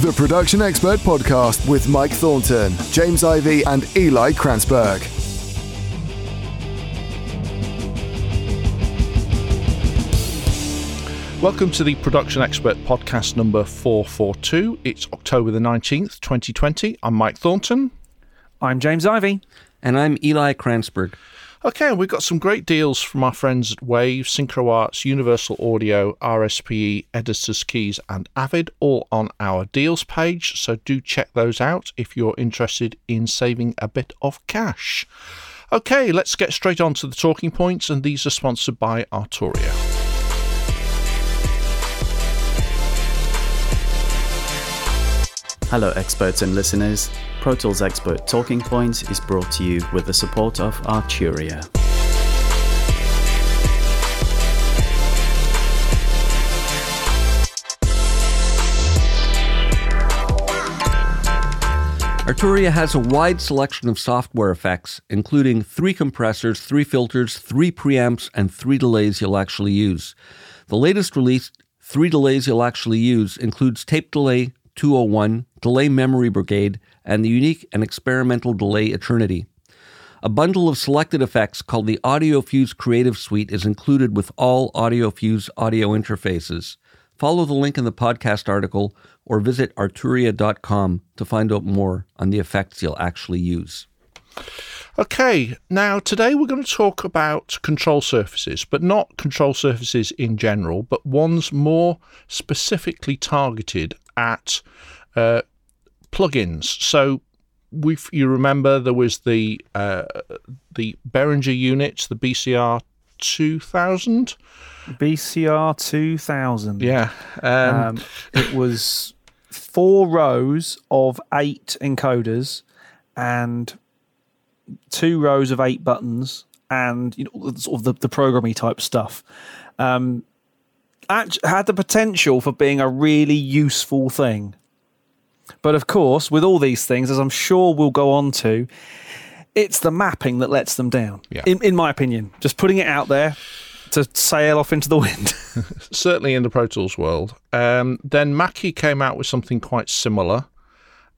The Production Expert Podcast with Mike Thornton, James Ivey, and Eli Krantzberg. Welcome to the Production Expert Podcast number 442. It's October the 19th, 2020. I'm Mike Thornton. I'm James Ivey. And I'm Eli Krantzberg. Okay, we've got some great deals from our friends at Wave, Synchro Arts, Universal Audio, RSPE, Editors Keys, and Avid, all on our deals page. So do check those out if you're interested in saving a bit of cash. Okay, let's get straight on to the talking points, and these are sponsored by Arturia. Hello, experts and listeners. Pro Tools Expert Talking Points is brought to you with the support of Arturia. Arturia has a wide selection of software effects, including three compressors, three filters, three preamps, and three delays you'll actually use. The latest release, three delays you'll actually use, includes tape delay, 201, Delay Memory Brigade, and the unique and experimental Delay Eternity. A bundle of selected effects called the AudioFuse Creative Suite is included with all AudioFuse audio interfaces. Follow the link in the podcast article or visit arturia.com to find out more on the effects you'll actually use. Okay, now today we're going to talk about control surfaces, but not control surfaces in general, but ones more specifically targeted at uh, plugins. So, we you remember there was the uh, the Behringer unit, the BCR two thousand. BCR two thousand. Yeah, um, um, it was four rows of eight encoders and two rows of eight buttons and you know sort of the, the programmy type stuff. Um, had the potential for being a really useful thing. But of course, with all these things, as I'm sure we'll go on to, it's the mapping that lets them down. Yeah. In, in my opinion, just putting it out there to sail off into the wind. Certainly in the Pro Tools world. Um, then Mackie came out with something quite similar.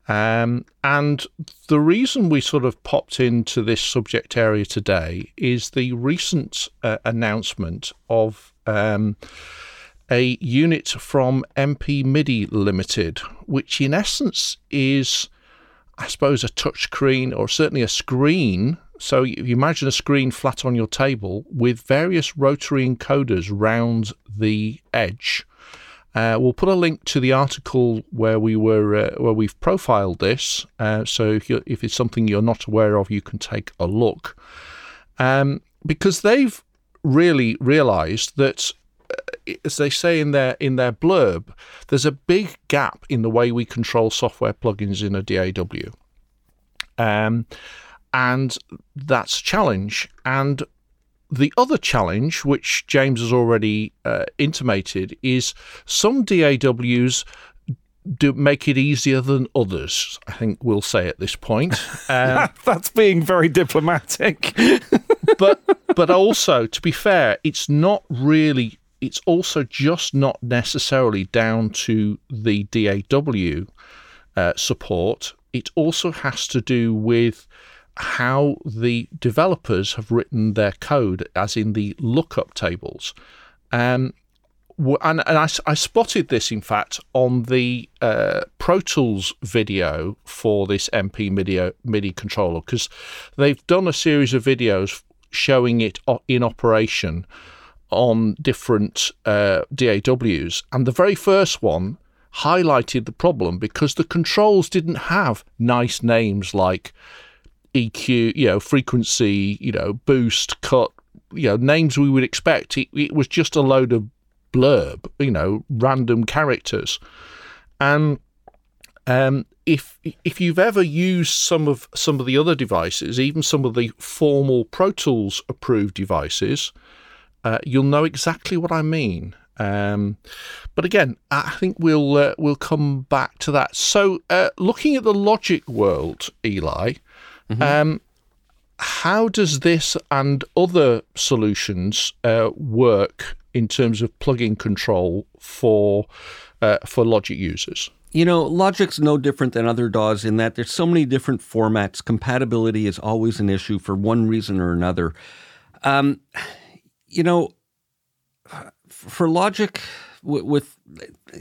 Um, and the reason we sort of popped into this subject area today is the recent uh, announcement of um, a unit from MP MIDI Limited, which in essence is, I suppose, a touch screen or certainly a screen. So you imagine a screen flat on your table with various rotary encoders round the edge. Uh, we'll put a link to the article where we were uh, where we've profiled this. Uh, so if, if, it's something you're not aware of, you can take a look. Um, because they've really realised that as they say in their in their blurb, there's a big gap in the way we control software plugins in a DAW, um, and that's a challenge. And the other challenge, which James has already uh, intimated, is some DAWs do make it easier than others. I think we'll say at this point. Um, That's being very diplomatic. but but also, to be fair, it's not really it's also just not necessarily down to the DAW uh, support. It also has to do with how the developers have written their code, as in the lookup tables. Um, and, and I, I, spotted this, in fact, on the uh, Pro Tools video for this MP MIDI, MIDI controller, because they've done a series of videos showing it in operation on different uh, DAWs, and the very first one highlighted the problem because the controls didn't have nice names like EQ, you know, frequency, you know, boost, cut, you know, names we would expect. It, it was just a load of blurb, you know, random characters, and um, if if you've ever used some of some of the other devices, even some of the formal Pro Tools approved devices, uh, you'll know exactly what I mean. Um, but again, I think we'll uh, we'll come back to that. So, uh, looking at the logic world, Eli, mm-hmm. um, how does this and other solutions uh, work in terms of plugin control for uh, for logic users? You know, Logic's no different than other DAWs in that there's so many different formats. Compatibility is always an issue for one reason or another. Um, you know, for Logic, with, with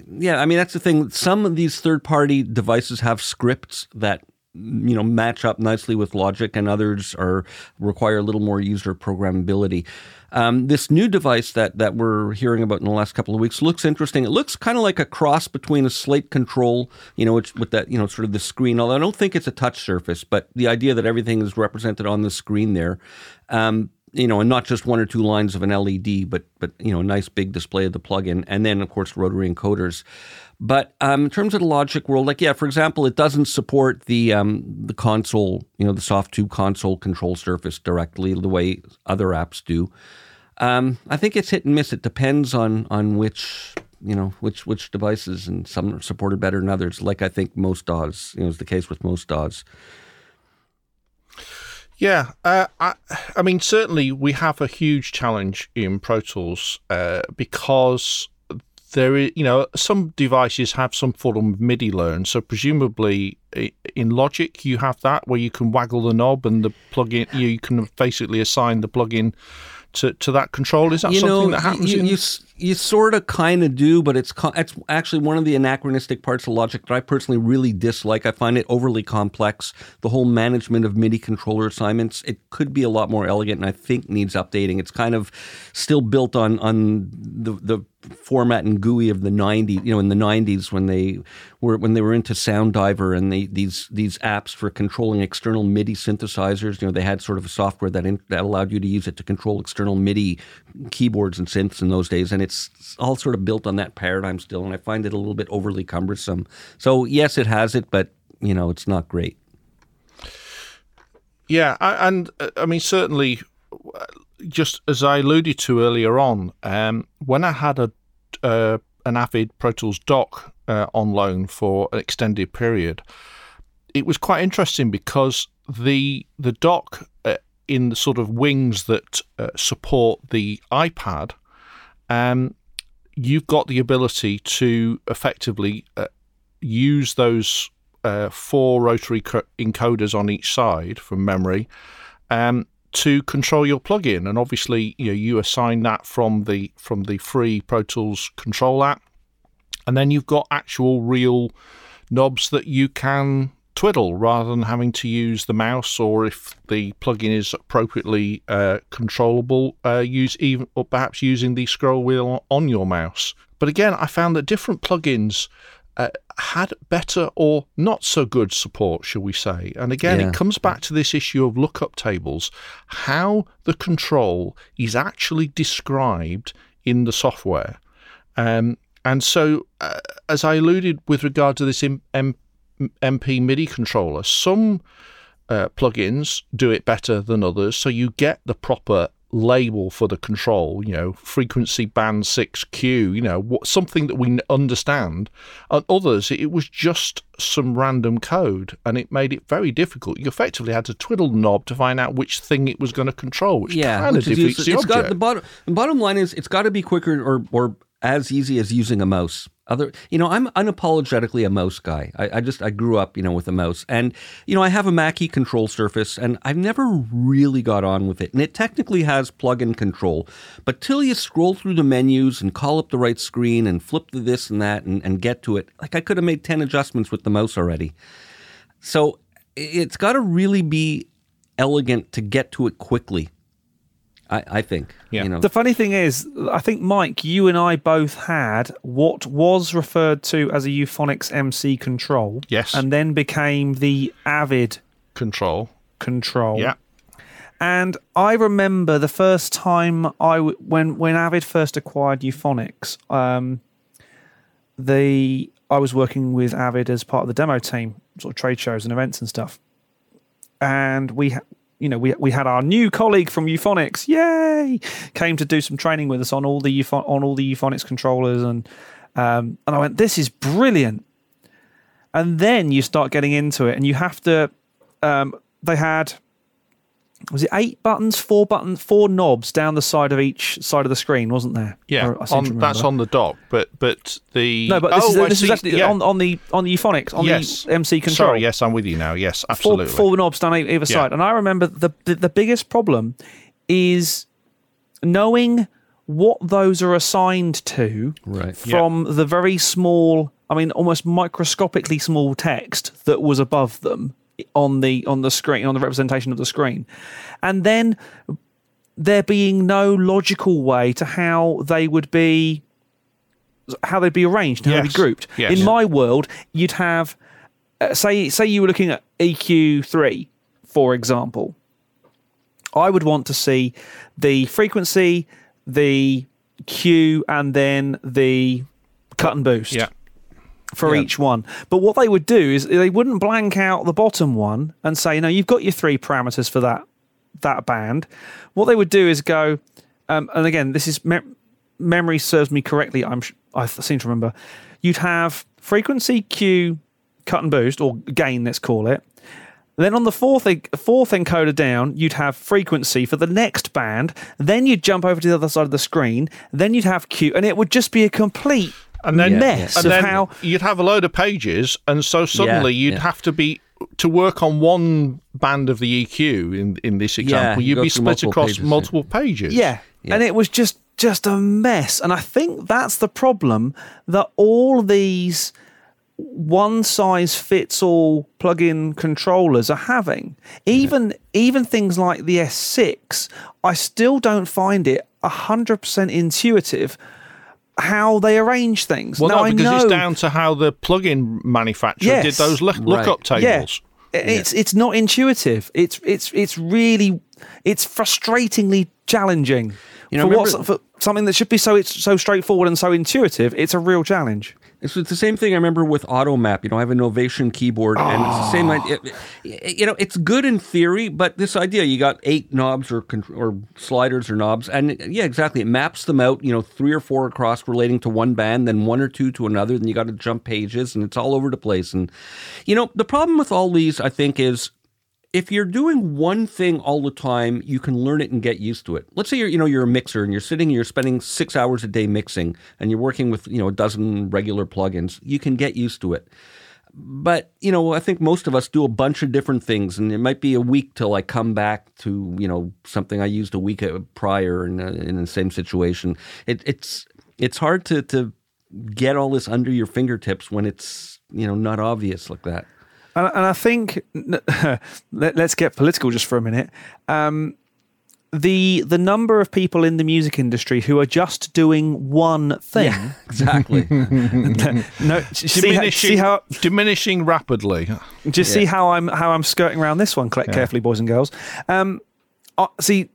yeah, I mean that's the thing. Some of these third-party devices have scripts that you know match up nicely with Logic, and others are require a little more user programmability. Um, this new device that that we're hearing about in the last couple of weeks looks interesting. It looks kind of like a cross between a slate control, you know, which, with that you know sort of the screen. Although I don't think it's a touch surface, but the idea that everything is represented on the screen there. Um, you know, and not just one or two lines of an LED, but but you know, a nice big display of the plugin, and then of course rotary encoders. But um, in terms of the Logic world, like yeah, for example, it doesn't support the um, the console, you know, the Softube console control surface directly the way other apps do. Um, I think it's hit and miss. It depends on on which you know which which devices, and some are supported better than others. Like I think most DAWs, you know, is the case with most DAWs. Yeah, uh, I, I mean, certainly we have a huge challenge in Pro Tools uh, because there is, you know, some devices have some form of MIDI learn. So presumably in Logic, you have that where you can waggle the knob and the plugin, you can basically assign the plugin to, to that control. Is that you something know, that happens? You, in... you, you sort of kind of do, but it's it's actually one of the anachronistic parts of Logic that I personally really dislike. I find it overly complex. The whole management of MIDI controller assignments it could be a lot more elegant, and I think needs updating. It's kind of still built on on the the format and GUI of the 90s, you know, in the 90s when they were when they were into Sound Diver and they, these these apps for controlling external MIDI synthesizers, you know, they had sort of a software that in, that allowed you to use it to control external MIDI keyboards and synths in those days and it's all sort of built on that paradigm still and I find it a little bit overly cumbersome. So, yes, it has it, but you know, it's not great. Yeah, and I mean certainly just as I alluded to earlier on, um, when I had a uh, an Avid Pro Tools dock uh, on loan for an extended period, it was quite interesting because the the dock uh, in the sort of wings that uh, support the iPad, um, you've got the ability to effectively uh, use those uh, four rotary encoders on each side from memory. Um, to control your plugin, and obviously, you know, you assign that from the from the free Pro Tools control app, and then you've got actual real knobs that you can twiddle rather than having to use the mouse or if the plugin is appropriately uh, controllable uh, use even or perhaps using the scroll wheel on your mouse but again i found that different plugins uh, had better or not so good support, shall we say. And again, yeah. it comes back to this issue of lookup tables, how the control is actually described in the software. Um, and so, uh, as I alluded with regard to this M- M- MP MIDI controller, some uh, plugins do it better than others. So you get the proper label for the control, you know, frequency band 6Q, you know, what, something that we understand. And others, it was just some random code and it made it very difficult. You effectively had to twiddle the knob to find out which thing it was going to control, which yeah, kind of defeats the it's object. Got, the, bottom, the bottom line is it's got to be quicker or, or as easy as using a mouse. Other, you know, I'm unapologetically a mouse guy. I, I, just I grew up, you know, with a mouse, and you know, I have a Mackie control surface, and I've never really got on with it. And it technically has plug-in control, but till you scroll through the menus and call up the right screen and flip to this and that and, and get to it, like I could have made ten adjustments with the mouse already. So it's got to really be elegant to get to it quickly. I, I think. Yeah. You know. The funny thing is, I think Mike, you and I both had what was referred to as a Euphonix MC control. Yes. And then became the Avid control. Control. Yeah. And I remember the first time I w- when when Avid first acquired Euphonix, um, the I was working with Avid as part of the demo team, sort of trade shows and events and stuff. And we you know, we we had our new colleague from Euphonix, yay, came to do some training with us on all the on all the Euphonix controllers, and um, and I went, this is brilliant. And then you start getting into it, and you have to. Um, they had was it eight buttons, four buttons, four knobs down the side of each side of the screen, wasn't there? Yeah, Or I on, that's on the dock, but but the No, but this, oh, is, I this is actually yeah. on, on the on the Euphonix on yes. the MC control. Sorry, yes, I'm with you now. Yes, four, absolutely. four knobs down either Yeah. side. And I remember the, the the biggest problem is knowing what those are assigned to Right. from the very small, I mean, almost microscopically small text that was above them on the on the screen on the representation of the screen, and then there being no logical way to how they would be how they'd be arranged, how they'd be grouped. Yes. In my world, you'd have uh, say say you were looking at EQ three, for example. I would want to see the frequency, the Q, and then the cut and boost yeah, for Yeah. each one. But what they would do is they wouldn't blank out the bottom one and say, "No, you've got your three parameters for that that band." What they would do is go, um, and again, this is me- memory serves me correctly. I'm I seem to remember. You'd have frequency, Q, cut and boost, or gain, let's call it. Then on the fourth fourth encoder down, you'd have frequency for the next band. Then you'd jump over to the other side of the screen. Then you'd have Q, and it would just be a complete and then mess and of then how you'd have a load of pages, and so suddenly you'd yeah. have to be to work on one band of the EQ in in this example. you you'd be split multiple across pages, yeah. multiple pages. Yeah. Yeah. And it was just just a mess. And I think that's the problem that all these one size fits all plug-in controllers are having. Even even things like the S6, I still don't find it 100% intuitive how they arrange things. Well, now, no, I because know, it's down to how the plug-in manufacturer did those look, lookup Right. tables. Yeah. It's it's not intuitive. It's it's it's really it's frustratingly challenging. You know, for, remember- what's, for something that should be so it's so straightforward and so intuitive, it's a real challenge. It's, it's the same thing I remember with AutoMap. You know, I have a Novation keyboard, and it's the same Ah. idea. It- You know, it's good in theory, but this idea you got eight knobs or or sliders or knobs, and yeah, exactly. It maps them out. You know, three or four across relating to one band, then one or two to another. Then you got to jump pages, and it's all over the place. And you know, the problem with all these, I think, is if you're doing one thing all the time, you can learn it and get used to it. Let's say you're, you know, you're a mixer and you're sitting, and you're spending six hours a day mixing, and you're working with, you know, a dozen regular plugins. You can get used to it. But you know, I think most of us do a bunch of different things, and it might be a week till I come back to you know something I used a week uh, prior in, uh, in the same situation. It, it's it's hard to to get all this under your fingertips when it's you know not obvious like that. And, and I think let, us get political just for a minute. Um, the the number of people in the music industry who are just doing one thing. Exactly. No, see how, Diminishing, see how diminishing rapidly. just see how I'm how I'm skirting around this one cl- carefully, boys and girls. Um, I see.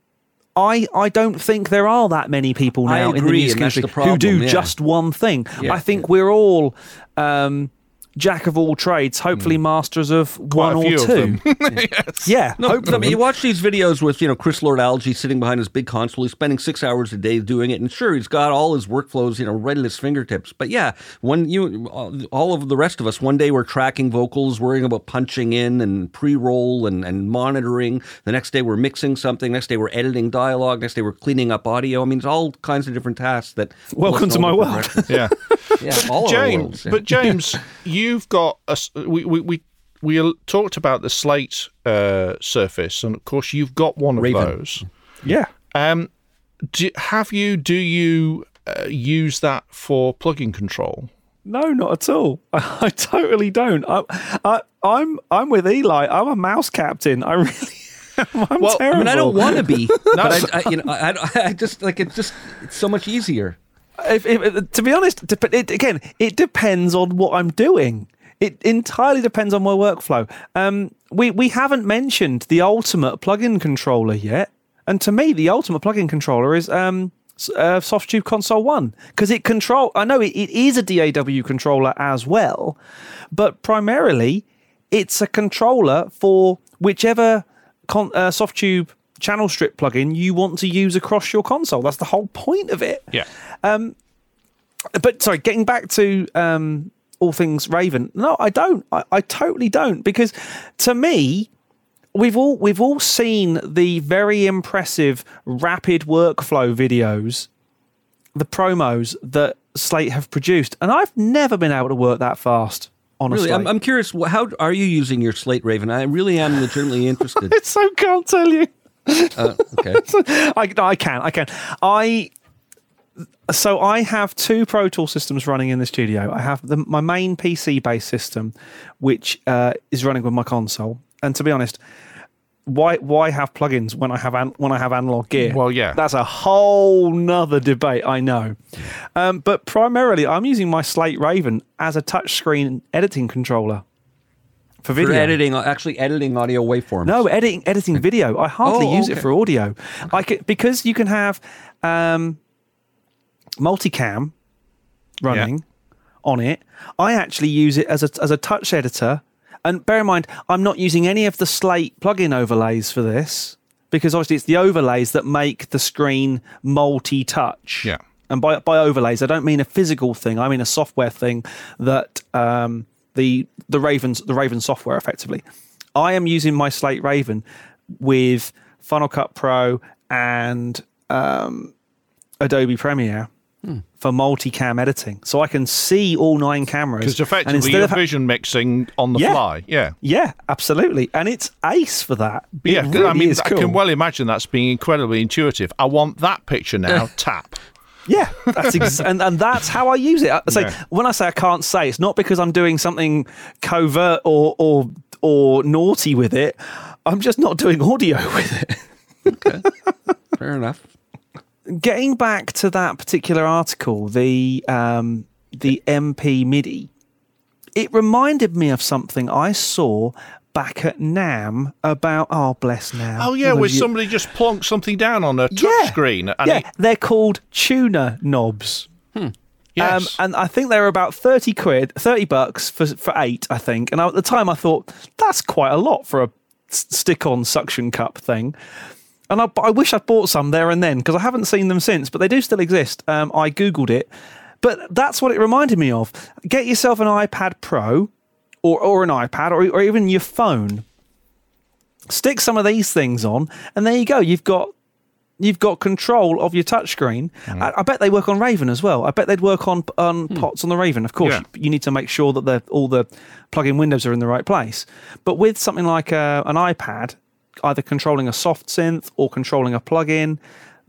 I, I don't think there are that many people I now in the music industry the who do yeah. just one thing. Yeah, I think we're all um, jack of all trades, hopefully hmm. masters of Quite one a few or of two. them. Yeah, No, hopefully. no, but you watch these videos with you know Chris Lord Alge sitting behind his big console. He's spending six hours a day doing it, and sure, he's got all his workflows you know right at his fingertips. But yeah, when you all of the rest of us, one day we're tracking vocals, worrying about punching in and pre-roll and, and monitoring. The next day we're mixing something. Next day we're editing dialogue. Next day we're cleaning up audio. I mean, it's all kinds of different tasks that. Welcome to my world. Yeah. yeah, all our James, worlds, yeah. but James, you've got a s we we we. We talked about the slate uh, surface, and of course, you've got one of Raven. those. yeah. Um, do, have you? Do you uh, use that for plugin control? No, not at all. I, I totally don't. I, I, I'm I'm with Eli. I'm a mouse captain. I really. am. I'm Well, I terrible. I mean, I don't want to be, but I, I, you know, I, I, I just like it's just it's so much easier. If, if, to be honest, it, again, it depends on what I'm doing. It entirely depends on my workflow. Um, we we haven't mentioned the ultimate plugin controller yet, and to me, the ultimate plugin controller is um, uh, Softube Console One because it control. I know it, it is a DAW controller as well, but primarily it's a controller for whichever con- uh, Softube channel strip plugin you want to use across your console. That's the whole point of it Yeah. but sorry, getting back to um, all things Raven. No, I don't. I, I totally don't because to me, we've all we've all seen the very impressive rapid workflow videos, the promos that Slate have produced, and I've never been able to work that fast. Honestly, Really, I'm, I'm curious. How are you using your Slate Raven? I really am legitimately interested. I so can't tell you. Uh, okay. I, no, I can. I can. I. So I have two Pro Tool systems running in the studio. I have the, my main PC based system, which uh, is running with my console. And to be honest, why why have plugins when I have an, when I have analog gear? Well, yeah. that's a whole nother debate. I know, um, but primarily I'm using my Slate Raven as a touchscreen editing controller for For video. editing, actually editing audio waveforms. No, editing editing video. I hardly Oh, use it for audio. I can, because you can have um, multicam running on it. I actually use it as a as a touch editor. And bear in mind, I'm not using any of the Slate plugin overlays for this because obviously it's the overlays that make the screen multi-touch. Yeah. And by by overlays, I don't mean a physical thing. I mean a software thing that um, the the Ravens the Raven software effectively. I am using my Slate Raven with Final Cut Pro and um, Adobe Premiere Hmm. for multicam editing, so I can see all nine cameras. Because effectively you're ha- vision mixing on the Yeah. fly. Yeah. yeah, absolutely, and it's ace for that. It Yeah, really I mean, I cool. can well imagine that's being incredibly intuitive. I want that picture now. tap. Yeah, that's ex- and and that's how I use it. I say Yeah. when I say I can't say, it's not because I'm doing something covert or or or naughty with it. I'm just not doing audio with it. fair enough. Getting back to that particular article, the um, the MP MIDI, it reminded me of something I saw back at NAMM about. Oh, bless NAMM. Oh yeah, where you- somebody just plonked something down on a touch Yeah. yeah, it- they're called Tuna Knobs. yes. Um, and I think they were about 30 quid, 30 bucks for, for eight, I think. And at the time I thought, that's quite a lot for a stick on suction cup thing. And I, I wish I'd bought some there and then because I haven't seen them since, but they do still exist. Um, I Googled it. But that's what it reminded me of. Get yourself an iPad Pro or, or an iPad or, or even your phone. Stick some of these things on, and there you go. You've got you've got control of your touchscreen. Mm. I, I bet they work on Raven as well. I bet they'd work on on hmm. pots on the Raven. Of course, Yeah. you, you need to make sure that the, all the plug-in windows are in the right place. But with something like a, an iPad, either controlling a soft synth or controlling a plug-in,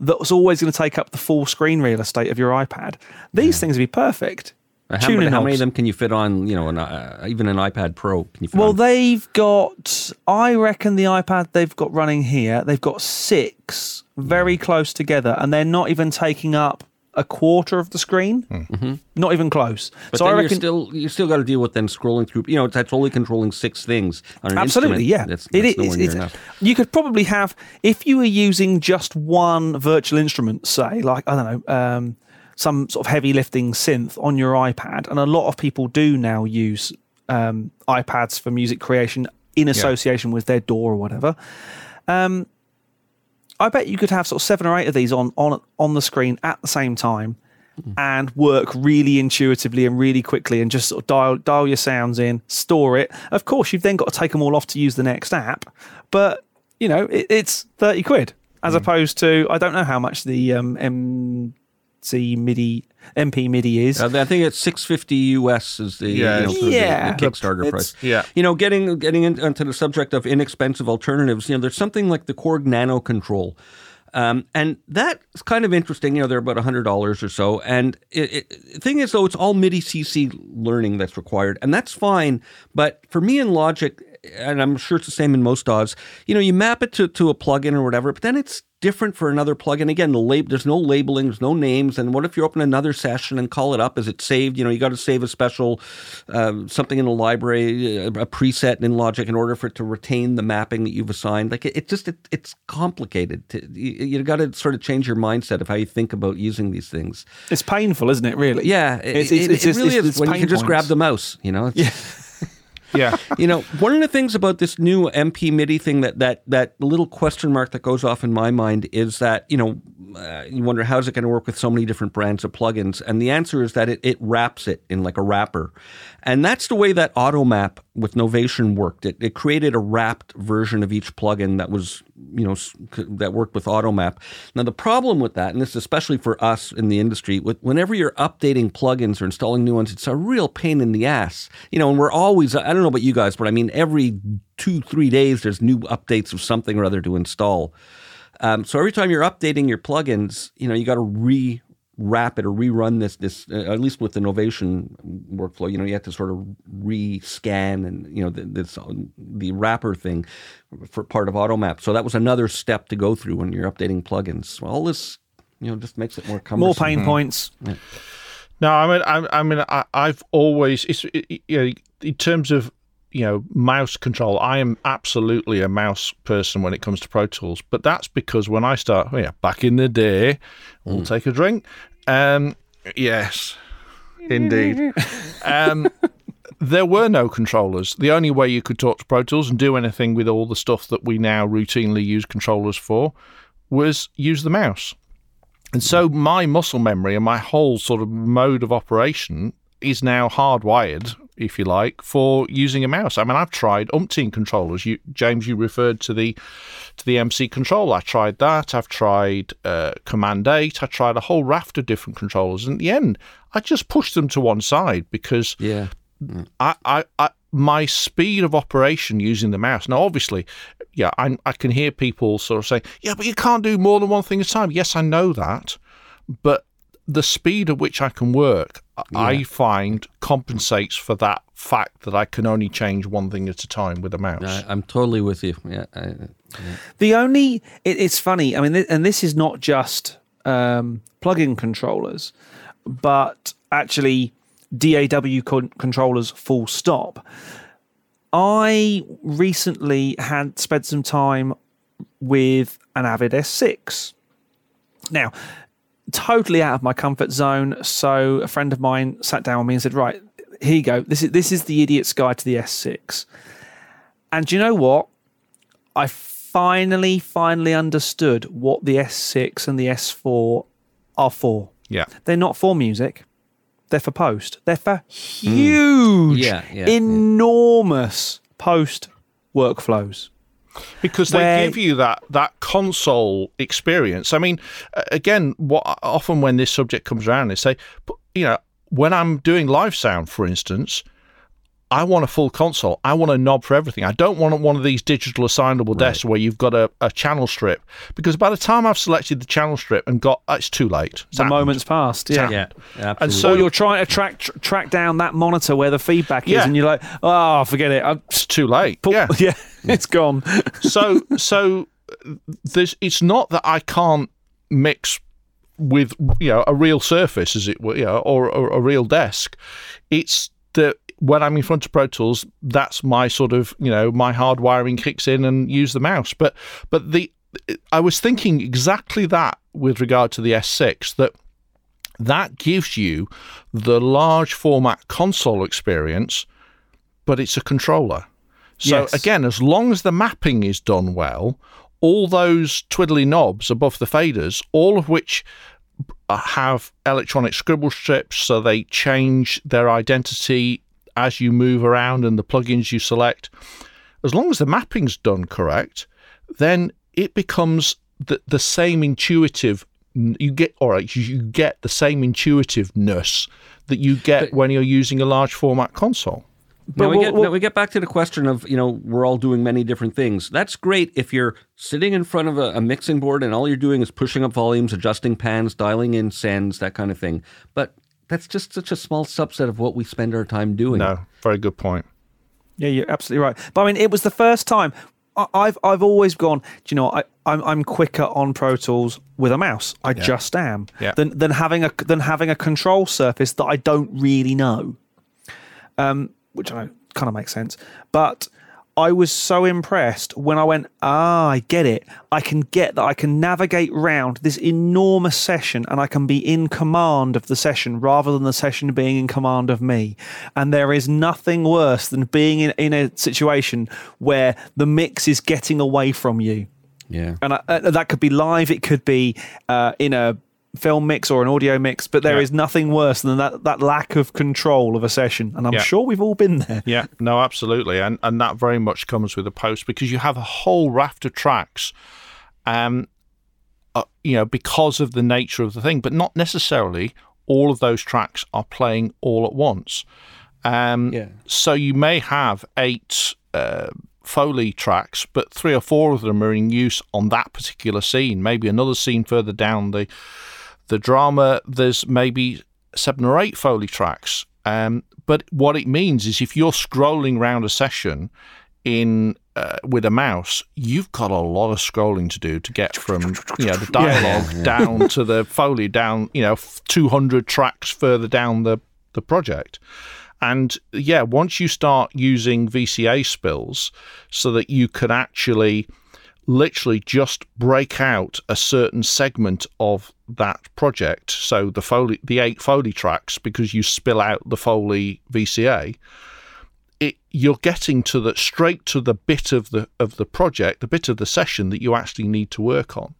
that's always going to take up the full screen real estate of your iPad. These things would be perfect. How, Tuning many, how many of them can you fit on? You know, an, uh, even an iPad Pro? Can you fit Well, on? they've got, I reckon the iPad they've got running here, they've got six very close together, and they're not even taking up a quarter of the screen. Mm-hmm. Not even close. But so then I you're reckon. still you still got to deal with them scrolling through. You know, that's only controlling six things on an Absolutely, yeah. That's, that's is- nowhere it's- enough. You could probably have, if you were using just one virtual instrument, say, like, I don't know, um, some sort of heavy lifting synth on your iPad, and a lot of people do now use um, iPads for music creation in association with their DAW or whatever. Um, I bet you could have sort of seven or eight of these on on on the screen at the same time. And work really intuitively and really quickly, and just sort of dial dial your sounds in, store it. Of course, you've then got to take them all off to use the next app, but you know it, it's thirty quid as opposed to I don't know how much the um, MC MIDI MP MIDI is. Uh, I think it's six fifty US is the, Yeah, you know, for the- the, Kickstarter It's- price. Yeah. you know, getting getting into the subject of inexpensive alternatives. You know, there's something like the Korg nanoKONTROL. Um, and that's kind of interesting. You know, they're about hundred dollars or so. And the thing is, though, it's all MIDI CC learning that's required, and that's fine. But for me in Logic, and I'm sure it's the same in most DAWs, you know, you map it to, to a plugin or whatever, but then it's different for another plugin. Again, the lab, there's no labeling, there's no names. And what if you open another session and call it up? Is it saved? You know, you got to save a special um, something in the library, a, a preset in Logic in order for it to retain the mapping that you've assigned. Like it, it just it, it's complicated. To, you you got to sort of change your mindset of how you think about using these things. It's painful, isn't it? Really? Yeah, it, It's- it's- it it's- really it's- is it's when you can just grab the mouse. You know, It's- Yeah. You know, one of the things about this new MP MIDI thing that that that little question mark that goes off in my mind is that you know uh, you wonder how's it going to work with so many different brands of plugins, and the answer is that it, it wraps it in like a wrapper, and that's the way that Automap with Novation worked. It it created a wrapped version of each plugin that was you know that worked with Automap. Now the problem with that, and this is especially for us in the industry, with whenever you're updating plugins or installing new ones, it's a real pain in the ass. You know, and we're always I don't know about you guys, but I mean every two three days there's new updates of something or other to install. Um, so every time you're updating your plugins, you know you got to re wrap it or rerun this this uh, at least with the Novation workflow. You know you have to sort of re-scan and you know the, this the wrapper thing for part of Automap. So that was another step to go through when you're updating plugins. All this you know just makes it more cumbersome. More pain points. No, I mean, I, I mean, I, I've always, it's, it, it- you know, in terms of, you know, mouse control, I am absolutely a mouse person when it comes to Pro Tools. But that's because when I start, yeah, back in the day, we'll take a drink. Um, yes, indeed. um, there were no controllers. The only way you could talk to Pro Tools and do anything with all the stuff that we now routinely use controllers for was use the mouse. And so my muscle memory and my whole sort of mode of operation is now hardwired, if you like, for using a mouse. I mean, I've tried umpteen controllers. You, James, you referred to the to the MC controller. I tried that. I've tried uh, Command Eight. I tried a whole raft of different controllers. And in the end, I just pushed them to one side because Yeah. I, I, I, my speed of operation using the mouse. Now, obviously, yeah, I, I can hear people sort of saying, "Yeah, but you can't do more than one thing at a time." Yes, I know that, but the speed at which I can work, I find compensates for that fact that I can only change one thing at a time with a mouse. I, I'm totally with you. Yeah. I, The only it, it's funny. I mean, th- and this is not just um, plug-in controllers, but actually DAW con- controllers. Full stop. I recently had spent some time with an Avid S6. Now, totally out of my comfort zone. So a friend of mine sat down with me and said, "Right, here you go. This is this is the idiot's guide to the S6." And do you know what? I finally, finally understood what the S6 and the S4 are for. Yeah. They're not for music. They're for post. They're for hmm. huge, Yeah, yeah, yeah. enormous post workflows. Because they Where- give you that that console experience. I mean, again, what often when this subject comes around, they say, you know, when I'm doing live sound, for instance. I want a full console. I want a knob for everything. I don't want one of these digital assignable desks where you've got a, a channel strip because by the time I've selected the channel strip and got, uh, it's too late. It's The happened. moment's passed. Yeah. yeah. Absolutely. And so Or you're trying to track tr- track down that monitor where the feedback is, Yeah. and you're like, "Oh, forget it. I'm, it's too late. pull- yeah. yeah, it's gone." so so there's it's not that I can't mix with you know a real surface as it were you know, or, or a real desk it's that when I'm in front of Pro Tools that's my sort of you know my hard wiring kicks in and use the mouse but but the I was thinking exactly that with regard to the S6 that that gives you the large format console experience but it's a controller so Yes. again, as long as the mapping is done well, all those twiddly knobs above the faders, all of which have electronic scribble strips, so they change their identity as you move around and the plugins you select. As long as the mapping's done correct, then it becomes the, the same intuitive. You get all right. You get the same intuitiveness that you get when you're using a large format console. now, we well, get, well- now we get back to the question of, you know, we're all doing many different things. That's great if you're sitting in front of a, a mixing board and all you're doing is pushing up volumes, adjusting pans, dialing in sends, that kind of thing. But that's just such a small subset of what we spend our time doing. No, very good point. Yeah, you're absolutely right. But I mean, it was the first time I- I've I've always gone. Do you know? I I'm I'm quicker on Pro Tools with a mouse. I just am. Yeah. Than than having a than having a control surface that I don't really know. Um, which I know kind of makes sense. But I was so impressed when I went, ah, I get it. I can get that I can navigate round this enormous session and I can be in command of the session rather than the session being in command of me. And there is nothing worse than being in, in a situation where the mix is getting away from you. Yeah. And I, uh, that could be live, it could be uh, in a film mix or an audio mix, but there Yeah. is nothing worse than that, that lack of control of a session. And I'm Yeah. sure we've all been there. Yeah, no, absolutely, and and that very much comes with a post because you have a whole raft of tracks, um, uh, you know, because of the nature of the thing, but not necessarily all of those tracks are playing all at once. Um, Yeah. So you may have eight uh, Foley tracks, but three or four of them are in use on that particular scene. Maybe another scene further down the the drama. There's maybe seven or eight Foley tracks. Um, but what it means is if you're scrolling around a session in uh, with a mouse, you've got a lot of scrolling to do to get from you know the dialogue down to the Foley down you know 200 tracks further down the the project. And yeah, once you start using VCA spills so that you can actually literally just break out a certain segment of that project, so the Foley, the eight Foley tracks, because you spill out the Foley VCA, it you're getting to the straight to the bit of the of the project, the bit of the session that you actually need to work on.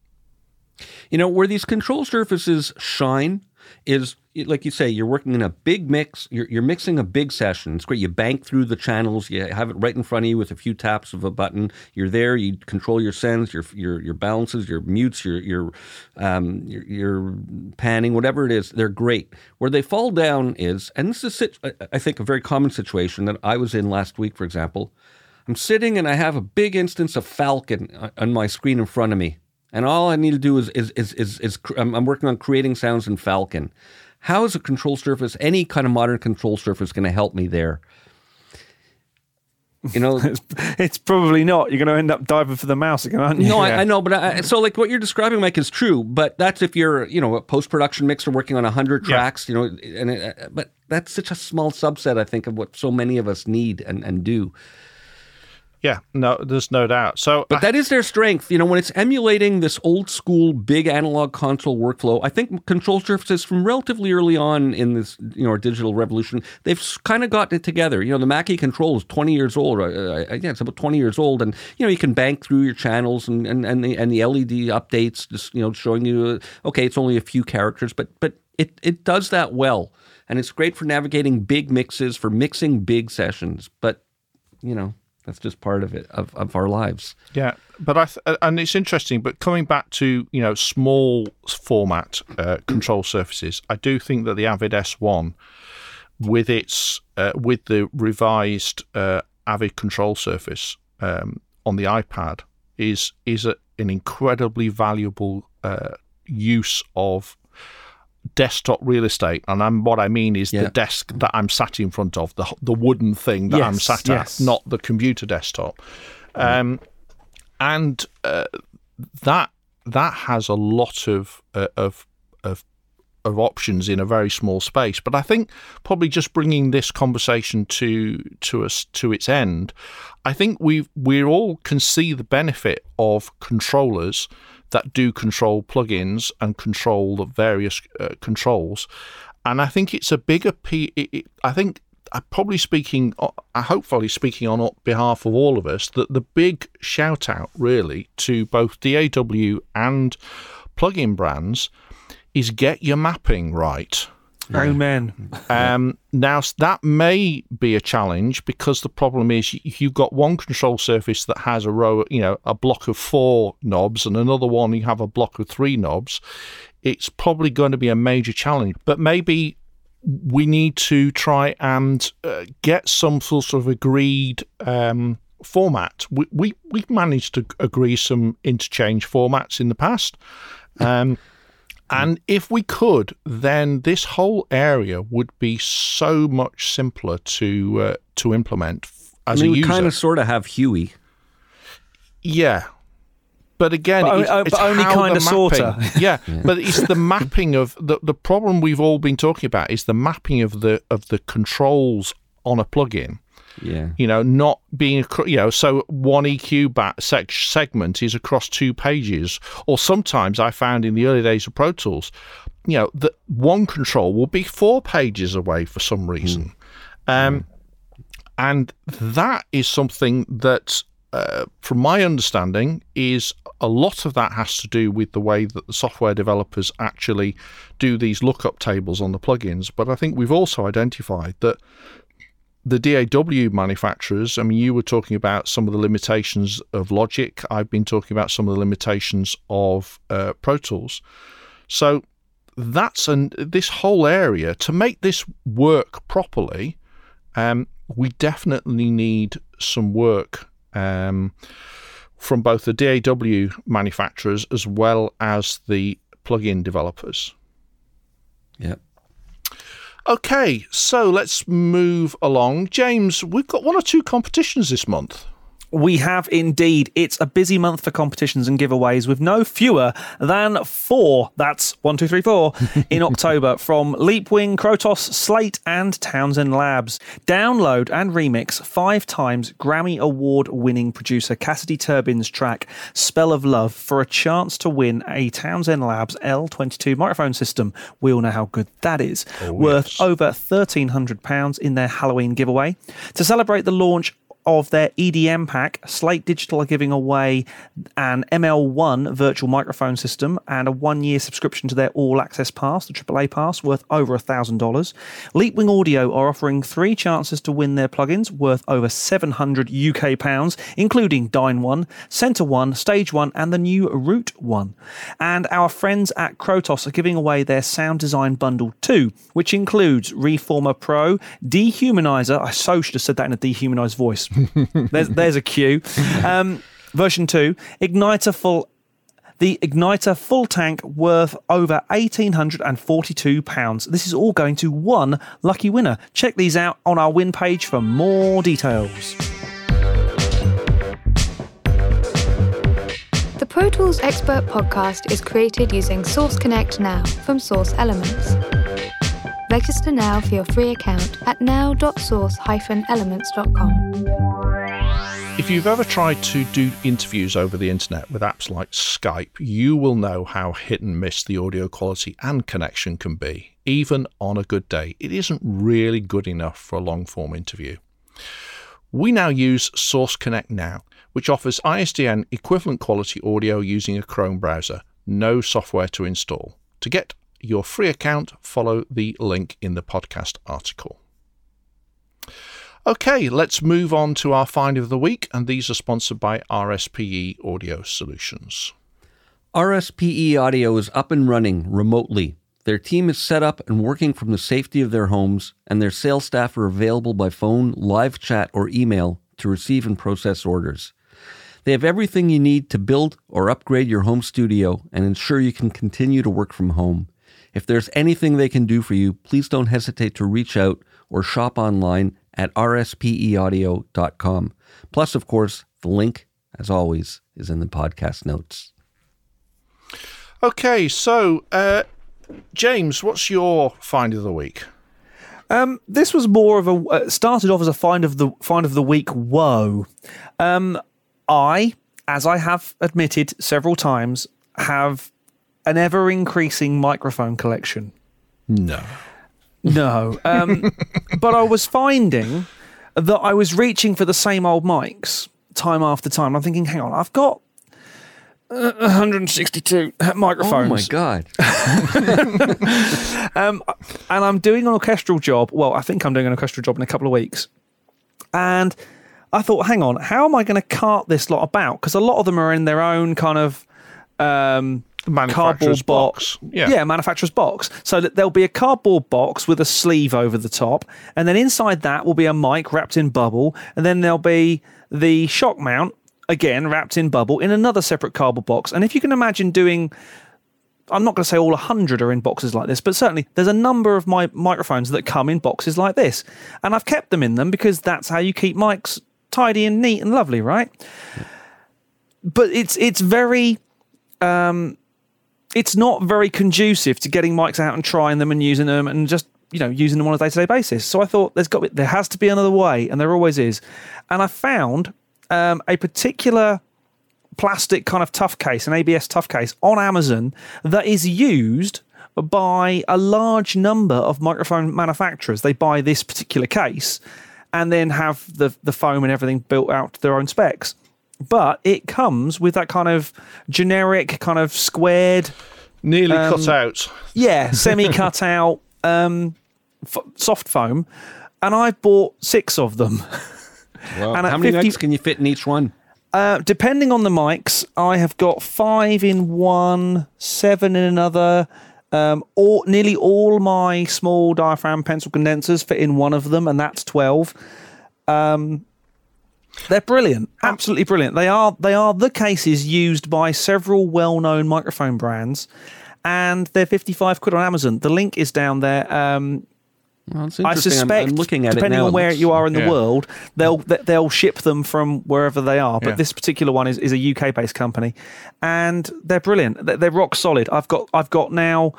You know, where these control surfaces shine is, like you say, you're working in a big mix. You're, you're mixing a big session. It's great. You bank through the channels. You have it right in front of you with a few taps of a button. You're there. You control your sends, your your, your balances, your mutes, your your, um, your your panning, whatever it is. They're great. Where they fall down is, and this is, I- think, a very common situation that I was in last week, for example. I'm sitting and I have a big instance of Falcon on- on my screen in front of me. And all I need to do is is is is, is cr- I'm, I'm working on creating sounds in Falcon. How is a control surface, any kind of modern control surface, going to help me there? You know, It's probably not. You're going to end up diving for the mouse again, aren't you? no, I, I know, but I, so like what you're describing, Mike, is true. But that's if you're, you know, a post production mixer working on hundred Yeah. tracks, you know, and it, uh, but that's such a small subset, I think, of what so many of us need and, and do. Yeah, no, there's no doubt. So, But that is their strength. You know, when it's emulating this old school big analog console workflow, I think control surfaces from relatively early on in this, you know, digital revolution, they've kind of gotten it together. You know, the Mackie control is 20 years old. Uh, uh, yeah, it's about 20 years old. And, you know, you can bank through your channels and, and, and, the, and the LED updates just, you know, showing you, uh, okay, it's only a few characters, but, but it, it does that well. And it's great for navigating big mixes, for mixing big sessions. But, you know, that's just part of it, of, of our lives. Yeah, but I th- and it's interesting. But coming back to you know small format uh, control surfaces, I do think that the Avid S1, with its uh, with the revised uh, Avid control surface um, on the iPad, is is a, an incredibly valuable uh, use of desktop real estate and I'm, what I mean is Yeah. the desk that I'm sat in front of the the wooden thing that I'm sat yes. at not the computer desktop um, and uh, that that has a lot of uh, of of of options in a very small space. But I think probably just bringing this conversation to to us to its end, I think we we all can see the benefit of controllers that do control plugins and control the various uh, controls. And I think it's a bigger p. It, it, I think I'm probably speaking, uh, hopefully speaking on behalf of all of us, that the big shout out really to both DAW and plugin brands is get your mapping right. Amen. Um, now that may be a challenge because the problem is you've got one control surface that has a row, you know, a block of four knobs, and another one you have a block of three knobs, it's probably going to be a major challenge. But maybe we need to try and uh, get some sort of agreed um, format. We, we we've managed to agree some interchange formats in the past. Um, and if we could, then this whole area would be so much simpler to uh, to implement as I mean, a we kind of sort of have HUI. Yeah. But again, But it's, it's but only kinda the sorta. mapping- Yeah, but it's the mapping of the the problem we've all been talking about is the mapping of the of the controls on a plugin Yeah. You know, not being you know, so one EQ bat seg- segment is across two pages, or sometimes I found in the early days of Pro Tools, you know, that one control will be four pages away for some reason. Um, and that is something that, uh, from my understanding, is a lot of that has to do with the way that the software developers actually do these lookup tables on the plugins. But I think we've also identified that the DAW manufacturers, I mean, you were talking about some of the limitations of Logic. I've been talking about some of the limitations of uh, Pro Tools. So that's an this whole area to make this work properly. Um, we definitely need some work um, from both the DAW manufacturers as well as the plugin developers. Yep. Okay, so let's move along. James, we've got one or two competitions this month. We have indeed. It's a busy month for competitions and giveaways with no fewer than four. That's one, two, three, four in October from Leapwing, Krotos, Slate, and Townsend Labs. Download and remix five times Grammy Award winning producer Cassidy Turbin's track Spell of Love for a chance to win a Townsend Labs L22 microphone system. We all know how good that is. Oh, Worth yes. over £1,300 in their Halloween giveaway. To celebrate the launch of their EDM pack, Slate Digital are giving away an ML1 virtual microphone system and a one year subscription to their All Access Pass, the AAA Pass, worth over $1,000. Leapwing Audio are offering three chances to win their plugins worth over 700 UK pounds, including Dyn 1, Center 1, Stage 1, and the new Root 1. And our friends at Krotos are giving away their Sound Design Bundle 2, which includes Reformer Pro, Dehumanizer. I so should have said that in a dehumanized voice. There's, there's a cue. Um, version 2, Igniter Full. The Igniter full tank worth over £1,842. This is all going to one lucky winner. Check these out on our win page for more details. The Pro Tools Expert podcast is created using Source Connect Now from Source Elements. Register now for your free account at now.source-elements.com. If you've ever tried to do interviews over the internet with apps like Skype, you will know how hit and miss the audio quality and connection can be. Even on a good day, it isn't really good enough for a long form interview. We now use Source Connect Now, which offers ISDN equivalent quality audio using a Chrome browser, no software to install. To get your free account, follow the link in the podcast article. Okay, let's move on to our find of the week, and these are sponsored by RSPE Audio Solutions. RSPE Audio is up and running remotely. Their team is set up and working from the safety of their homes, and their sales staff are available by phone, live chat, or email to receive and process orders. They have everything you need to build or upgrade your home studio and ensure you can continue to work from home. If there's anything they can do for you, please don't hesitate to reach out or shop online at rspeaudio.com. Plus, of course, the link, as always, is in the podcast notes. Okay, so uh, James, what's your find of the week? Um, this was more of a uh, started off as a find of the find of the week. Whoa, um, I, as I have admitted several times, have an ever increasing microphone collection. No. No, um, but I was finding that I was reaching for the same old mics time after time. I'm thinking, hang on, I've got uh, 162 microphones. Oh my God. Um, and I'm doing an orchestral job. Well, I think I'm doing an orchestral job in a couple of weeks. And I thought, hang on, how am I going to cart this lot about? Because a lot of them are in their own kind of um, cardboard box. box. Yeah. manufacturer's box. So that there'll be a cardboard box with a sleeve over the top, and then inside that will be a mic wrapped in bubble, and then there'll be the shock mount again wrapped in bubble in another separate cardboard box. And if you can imagine doing I'm not going to say all 100 are in boxes like this, but certainly there's a number of my microphones that come in boxes like this. And I've kept them in them because that's how you keep mics tidy and neat and lovely, right? But it's it's very um it's not very conducive to getting mics out and trying them and using them and just you know using them on a day to day basis. So I thought there's got there has to be another way, and there always is. And I found um, a particular plastic kind of tough case, an ABS tough case on Amazon that is used by a large number of microphone manufacturers. They buy this particular case and then have the the foam and everything built out to their own specs. But it comes with that kind of generic, kind of squared, Nearly Um, cut out. yeah, semi cut out um, f- soft foam, and I bought six of them. Well, And at how many 50 mics can you fit in each one? Uh, depending on the mics, I have got five in one, seven in another. Um, all, nearly all my small diaphragm pencil condensers fit in one of them, and that's twelve. Um, they're brilliant, absolutely brilliant. They are they are the cases used by several well-known microphone brands, and they're fifty-five quid on Amazon. The link is down there. Um, Well, I interesting. I'm- suspect, I'm, looking at depending it now. on where you are in the Yeah. world, they'll they'll ship them from wherever they are. But Yeah. this particular one is, is a UK based company, and they're brilliant. They're, they're rock solid. I've got I've got now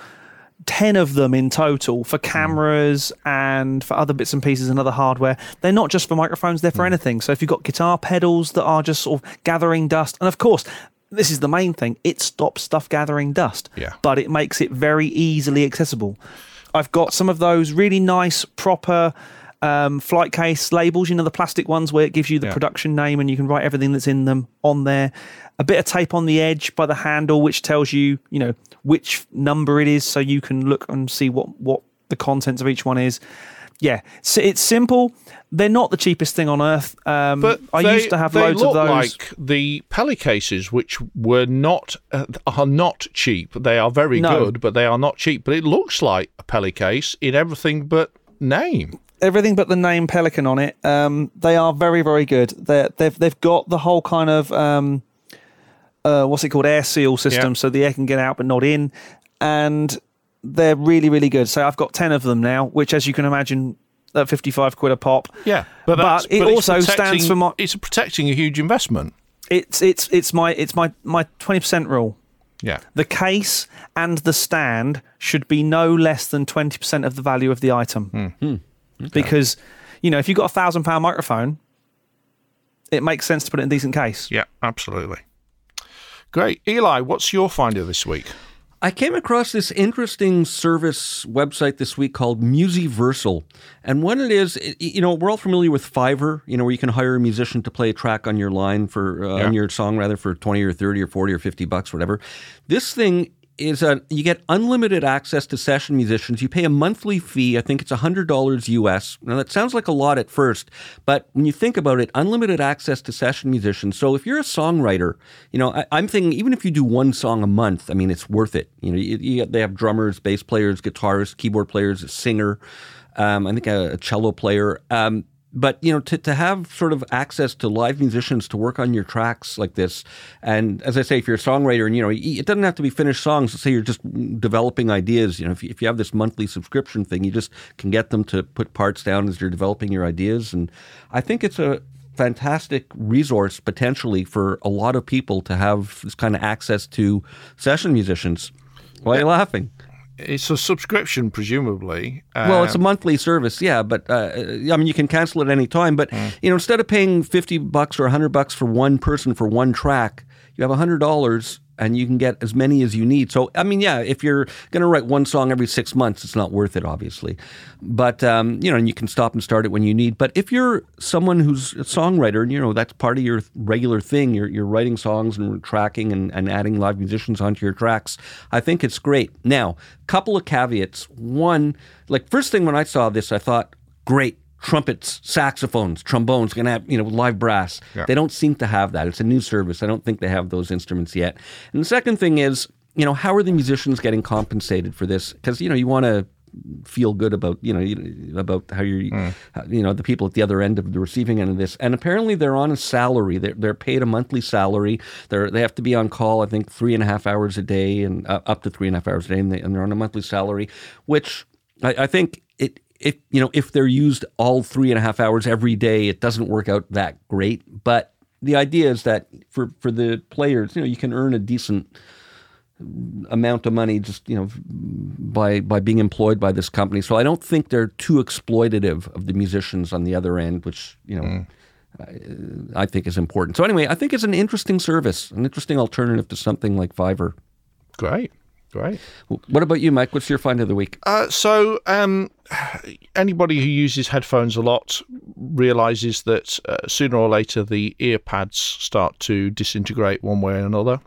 ten of them in total for cameras and for other bits and pieces and other hardware. They're not just for microphones; they're for anything. So if you've got guitar pedals that are just sort of gathering dust, and of course. This is the main thing. It stops stuff gathering dust, Yeah. but it makes it very easily accessible. I've got some of those really nice, proper um, flight case labels. You know, the plastic ones where it gives you the Yeah. production name and you can write everything that's in them on there. A bit of tape on the edge by the handle, which tells you, you know, which number it is, so you can look and see what what the contents of each one is. Yeah, so it's simple. They're not the cheapest thing on earth. Um, But I they, used to have loads of those. like the Peli cases, which were not uh, are not cheap. They are very No. good, but they are not cheap. But it looks like a Peli case in everything but name. everything but the name Pelican on it. Um, they are very, very good. They're, they've they've got the whole kind of um, uh, what's it called air seal system, Yeah. so the air can get out but not in, and they're really, really good. So I've got ten of them now, which, as you can imagine, at fifty five quid a pop. Yeah, But that's- it it's also stands for my- It's protecting a huge investment. It's it's it's my it's my my twenty percent rule. Yeah, The case and the stand should be no less than 20% of the value of the item. Hmm. Because, you know, if you've got a thousand pound microphone, it makes sense to put it in a decent case. yeah, absolutely. Great, Eli. What's your finder this week? I came across this interesting service website this week called Musiversal. And what it is, you know, we're all familiar with Fiverr, you know, where you can hire a musician to play a track on your line for, uh, Yeah. on your song rather for 20 or 30 or 40 or 50 bucks, whatever. This thing is a, you get unlimited access to session musicians. You pay a monthly fee. I think it's $100 US. Now, that sounds like a lot at first, but when you think about it, unlimited access to session musicians. So if you're a songwriter, you know, I, I'm thinking even if you do one song a month, I mean, it's worth it. You know, you, you, they have drummers, bass players, guitarists, keyboard players, a singer, um, I think a, a cello player. Um, but you know, to, to have sort of access to live musicians to work on your tracks like this, and as I say, if you're a songwriter, and you know, it doesn't have to be finished songs. Let's say you're just developing ideas. You know, if you, if you have this monthly subscription thing, you just can get them to put parts down as you're developing your ideas. And I think it's a fantastic resource potentially for a lot of people to have this kind of access to session musicians. Why are you laughing? It's a subscription, presumably. Well, it's a Um, monthly service, yeah, but uh, I mean, you can cancel at any time. But you know, instead of paying fifty bucks or hundred bucks for one person for one track, you have hundred dollars and you can get as many as you need. So, I mean, yeah, if you're going to write one song every six months, it's not worth it, obviously. But um, you know, and you can stop and start it when you need. But if you're someone who's a songwriter, and you know that's part of your regular thing, you're, you're writing songs and tracking and, and adding live musicians onto your tracks. I think it's great. Now, couple of caveats. One, like first thing when I saw this, I thought, great. Trumpets, saxophones, trombones, gonna have you know live brass. Yeah. They don't seem to have that. It's a new service. I don't think they have those instruments yet. And the second thing is, you know, how are the musicians getting compensated for this? Because you know you want to feel good about you know about how you're how- you know the people at the other end of the receiving end of this and apparently they're on a salary they're, they're paid a monthly salary they're they have to be on call i think three and a half hours a day and uh, up to three and a half hours a day and, they, and they're on a monthly salary which I, I think it if you know if they're used all three and a half hours every day it doesn't work out that great but the idea is that for for the players you know you can earn a decent amount of money just you know by by being employed by this company. So I don't think they're too exploitative of the musicians on the other end, which you know. Mm. I, I think is important. So anyway, I think it's an interesting service, an interesting alternative to something like Fiverr. Great, great. What about you, Mike? What's your find of the week? Uh, so, um, anybody who uses headphones a lot realizes that uh, sooner or later the ear pads start to disintegrate one way or another.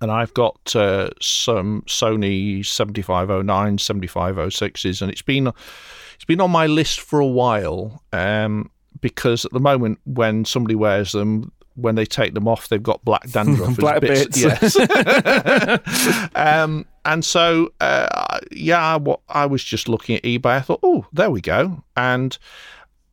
And I've got uh, some Sony 7509, 7506s, and it's been it's been on my list for a while. Um, because at the moment, when somebody wears them, when they take them off, they've got black dandruff. Black bits. Yes. um, and so, uh, yeah, what I was just looking at eBay. I thought, oh, there we go, and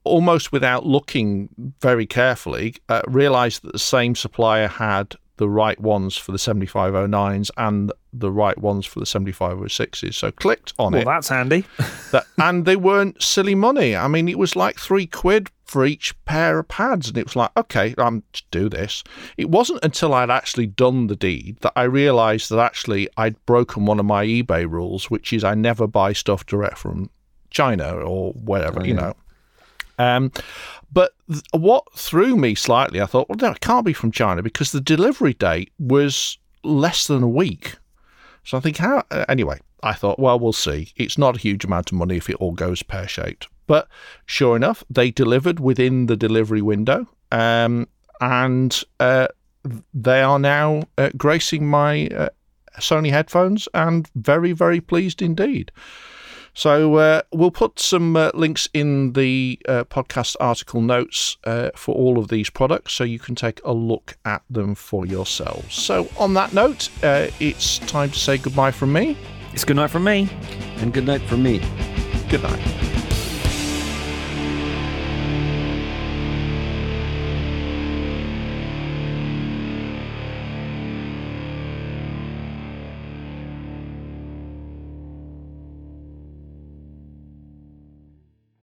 almost without looking very carefully, uh, realised that the same supplier had the right ones for the 7509s and the right ones for the 7506s. So clicked on Well, it. Well, that's handy. That, and they weren't silly money. I mean, it was like three quid for each pair of pads, and it was like, okay, I'm to do this. It wasn't until I'd actually done the deed that I realised that actually I'd broken one of my eBay rules, which is I never buy stuff direct from China or wherever, you know. Um, but th- what threw me slightly, I thought, well, no, it can't be from China because the delivery date was less than a week. So I think, how? uh, Anyway, I thought, well, we'll see. It's not a huge amount of money if it all goes pear shaped. But sure enough, they delivered within the delivery window, um, and uh, they are now uh, gracing my uh, Sony headphones, and very, very pleased indeed. So uh, we'll put some uh, links in the uh, podcast article notes uh, for all of these products so you can take a look at them for yourselves. So on that note, uh, it's time to say goodbye from me. It's good night from me. And good night from me. Good night.